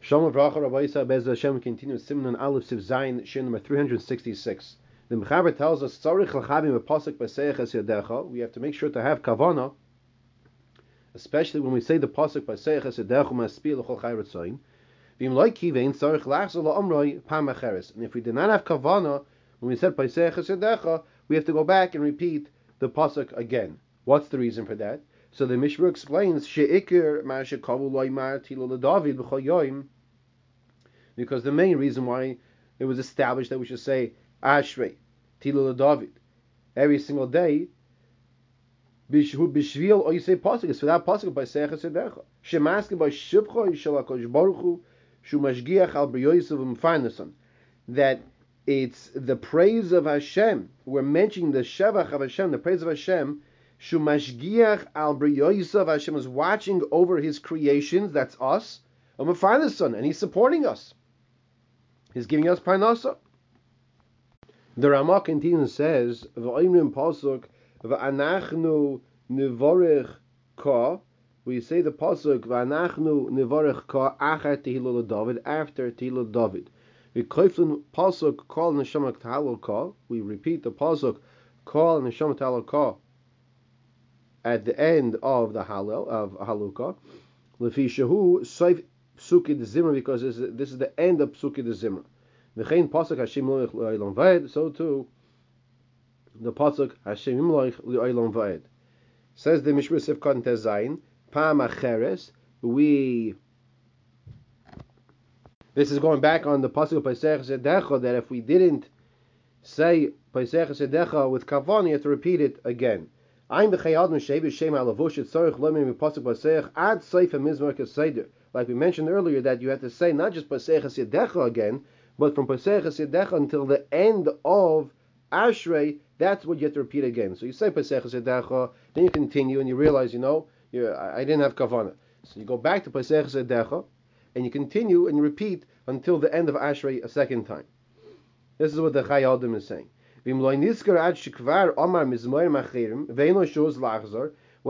Shalom Avracha Rabbi Yisrael Bez Hashem continues Simon Aleph Siv Zayin Shin number 366. The Mechaber tells us Tzarich Lachavim Pasuk Baseich Es Yadecha. We have to make sure to have kavana, especially when we say the Pasuk Baseich Es Yadecha Maspil L'Chol Chai Ratzayin. V'im Loi Kivein Tzarich Lachzor La'omroi Pam Acheres. And if we did not have kavana when we said Baseich Es Yadecha, we have to go back and repeat the Pasuk again. What's the reason for that? So the Mishra explains she'ikir David because the main reason why it was established that we should say Ashrei tilo David every single day bishhu bishvil or you say pasuk is for that pasuk by secha sedecha shemaske by shibcha yishal hakodesh baruch hu shu mashgiach al briyosav u'mfarnason that it's the praise of Hashem. We're mentioning the Shevach of Hashem, the praise of Hashem, Shumashgiach al Briyoisav Hashem is watching over his creations, that's us, Son, and he's supporting us. He's giving us parnasa. The Ramah continues says, V'oimrim pasuk v'anachnu nivorich ka. We say the pasuk v'anachnu nivorich ka achar tehillah David after tehillah David. We koiflin pasuk call neshama ka. We repeat the pasuk call neshama ka at the end of the Hallel of Haluka. Lefi Shehu soif Psuki the Zimra because this is, this is the end of Psuki the Zimra. V'chein pasuk Hashem Loich L'Olam Vayed. So too the pasuk Hashem Loich L'Olam Vayed. Says the Mishra Sifkat Tezayin Pam Acheres. We this is going back on the pasuk Pesach Zedecha that if we didn't say Pesach Zedecha with kavan, you have to repeat it again. Like we mentioned earlier, that you have to say not just Pasech Yedecha again, but from Pasech Yedecha until the end of Ashrei, that's what you have to repeat again. So you say Pasech Yedecha, then you continue and you realize, you know, I didn't have kavana. So you go back to Pasech Yedecha, and you continue and you repeat until the end of Ashrei a second time. This is what the Chayadim is saying. What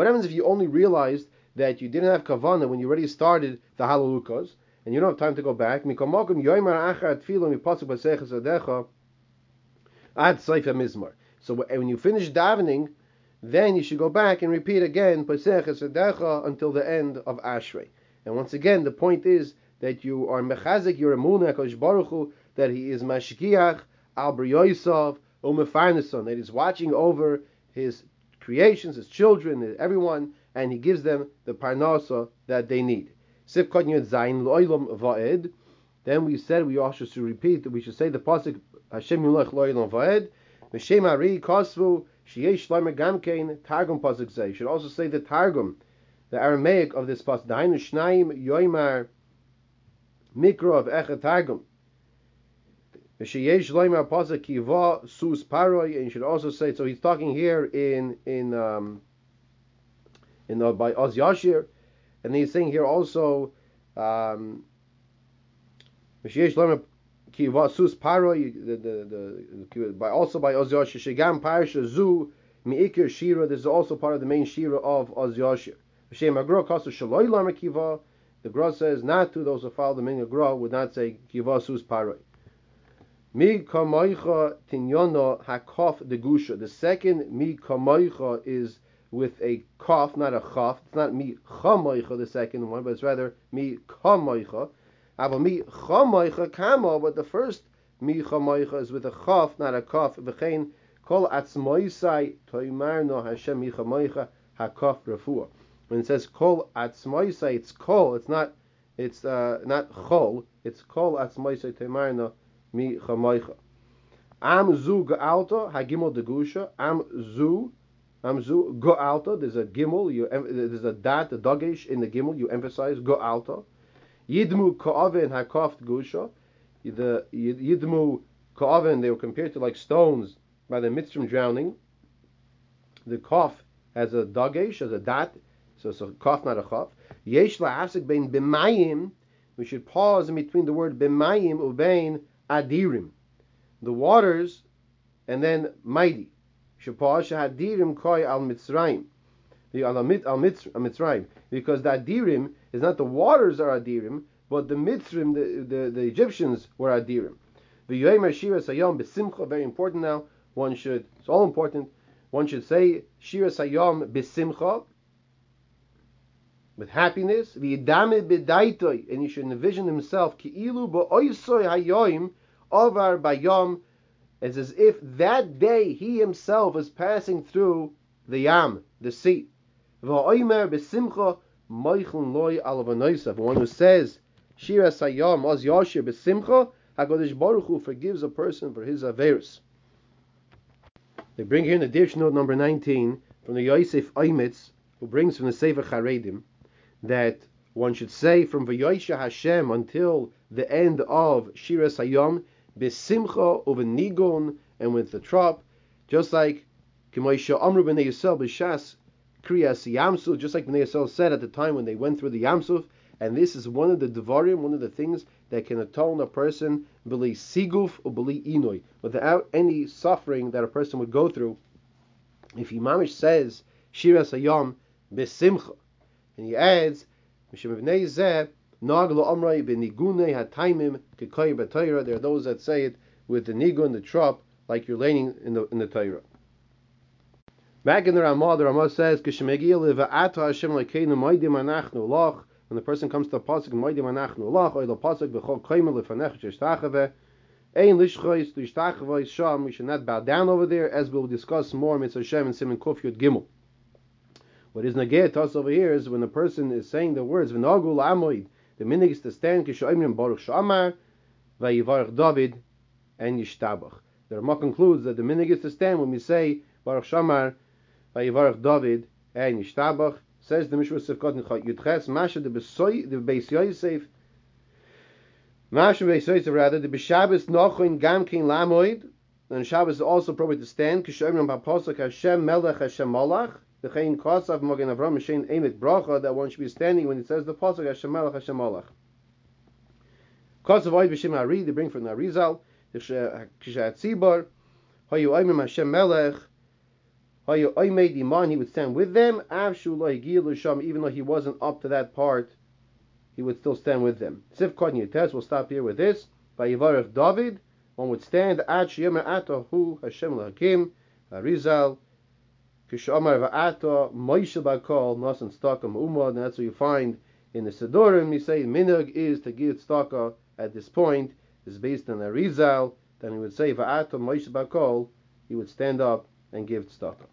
happens if you only realized that you didn't have kavana when you already started the halalukas and you don't have time to go back? So when you finish davening, then you should go back and repeat again until the end of Ashrei. And once again, the point is that you are mechazik your emunah Baruch Hu, that He is mashkiach al briyosav that he's watching over his creations, his children, everyone, and he gives them the parnasa that they need. Then we said we also should repeat that we should say the pasuk Hashem Yulach Lo'ilam Va'ed V'Shem Ari Kosvu Gamkein Targum pasuk say. Should also say the Targum, the Aramaic of this pasuk Dainu Shnaim Yoimar of Echet Targum. And you should also say so. He's talking here in in um, in the, by Oz Yashir, and he's saying here also um, sus paroi the the, the by also by Oz Yashir shigam parsha zu miikir shira. This is also part of the main shira of Oz Yashir. The Gra says not to those who follow the main Gra would not say kiva sus paroi. Mi tinyono. The second mi kamoicha is with a kof, not a chaf. It's not mi chamoicha, the second one, but it's rather mi kamoicha. Ava mi chamoicha kamo, but the first mi chamoicha is with a chaf, not a kof. V'chein kol atzmoisai Hashem mi. When it says kol atzmoisai, it's kol. It's not. It's uh, not chol. It's kol atzmoisai toimar no mi chamoicha. Am zu gealta hagimel de gusha. Am zu am zu. There's a gimel. You there's a dat a dagesh in the gimel. You emphasize gealta. Yidmu ka'aven hakoft gusha. The yidmu ka'aven they were compared to like stones by the mitzvah drowning. The kof has a dagesh, as a dat, so it's a kof, not a chaf. Yesh la'asik bein b'mayim. We should pause in between the word b'mayim ubein adirim, the waters, and then mighty. Shapash hadirim koi al mitzrayim, because the adirim is not the waters are adirim, but the Mitzrim, the, the, the Egyptians, were Adirim. The V'yoymer Shira Sayom B'Simcha, very important now. One should, it's all important. One should say Shira Sayom B'Simcha, with happiness. And he should envision himself Ki'ilu Ovar Bayom, as as if that day he himself is passing through the Yam, the sea. V'oimer Loy one who says Shira Sayom Oz Yoshir B'Simcha, HaKadosh Baruch Hu forgives a person for his Averis. They bring here in the Dirshu note number 19 from the Yosef Oimitz, who brings from the Sefer Charedim, that one should say from V'yoisha Hashem until the end of Shira Sayom, B'Simcha Nigon and with the trop, just like K'moisha Amru B'nei Yisrael B'Shas Kriyas Yamsuf, just like B'nei Yisrael said at the time when they went through the Yamsuf, and this is one of the Devarim, one of the things that can atone a person beli siguf or beli inoi, without any suffering that a person would go through. If Imamish says Shira Sayom besimcha, and he adds. There are those that say it with the nigun, the trop, like you're leaning in the in the Torah. Back in the Ramah, the Ramah says, when the person comes to the pasuk we should not bow down over there as we'll discuss more mitzvah Hashem and Simon Kuf Yud Gimel. What is nageh to us over here is when a person is saying the words v'nagul amoid the minig is to stand kishoimrim baruch shamar vayivarach David and yishtabach. The Ramah concludes that the minig is to stand when we say baruch shamar vayivarach David and yishtabach Says the Mishra Sefkot Nechot Yudches, Masha the Beis Yosef, Masha Beis Yosef rather, the Beshabbos Nochoin Gam King Lamoid, and Shabbos is also appropriate to stand, Kishomrim HaPosok Hashem Melech Hashem Malach, the Chayin Kosav Mogen Avram Hashem Emet Bracha, that one should be standing when it says the Posok Hashem Melech Hashem Malach. Kosav Oid B'Shem Ari, they bring from the Arizal, Kishat Tzibor, Hayu Oimim Hashem Melech, he would stand with them, even though he wasn't up to that part, he would still stand with them. Sif Test, we'll stop here with this. By Yivarech David, one would stand at Sheyemer Atahu Hashem Lahakim, Arizal, Kishamar Va'ata, Moshe Bakol, Nasan Stakam Umad, and that's what you find in the Sidurim. You say Minug is to give Staka at this point, is based on Arizal, then he would say Va'ata Moshe Bakol, he would stand up and give tzedakah.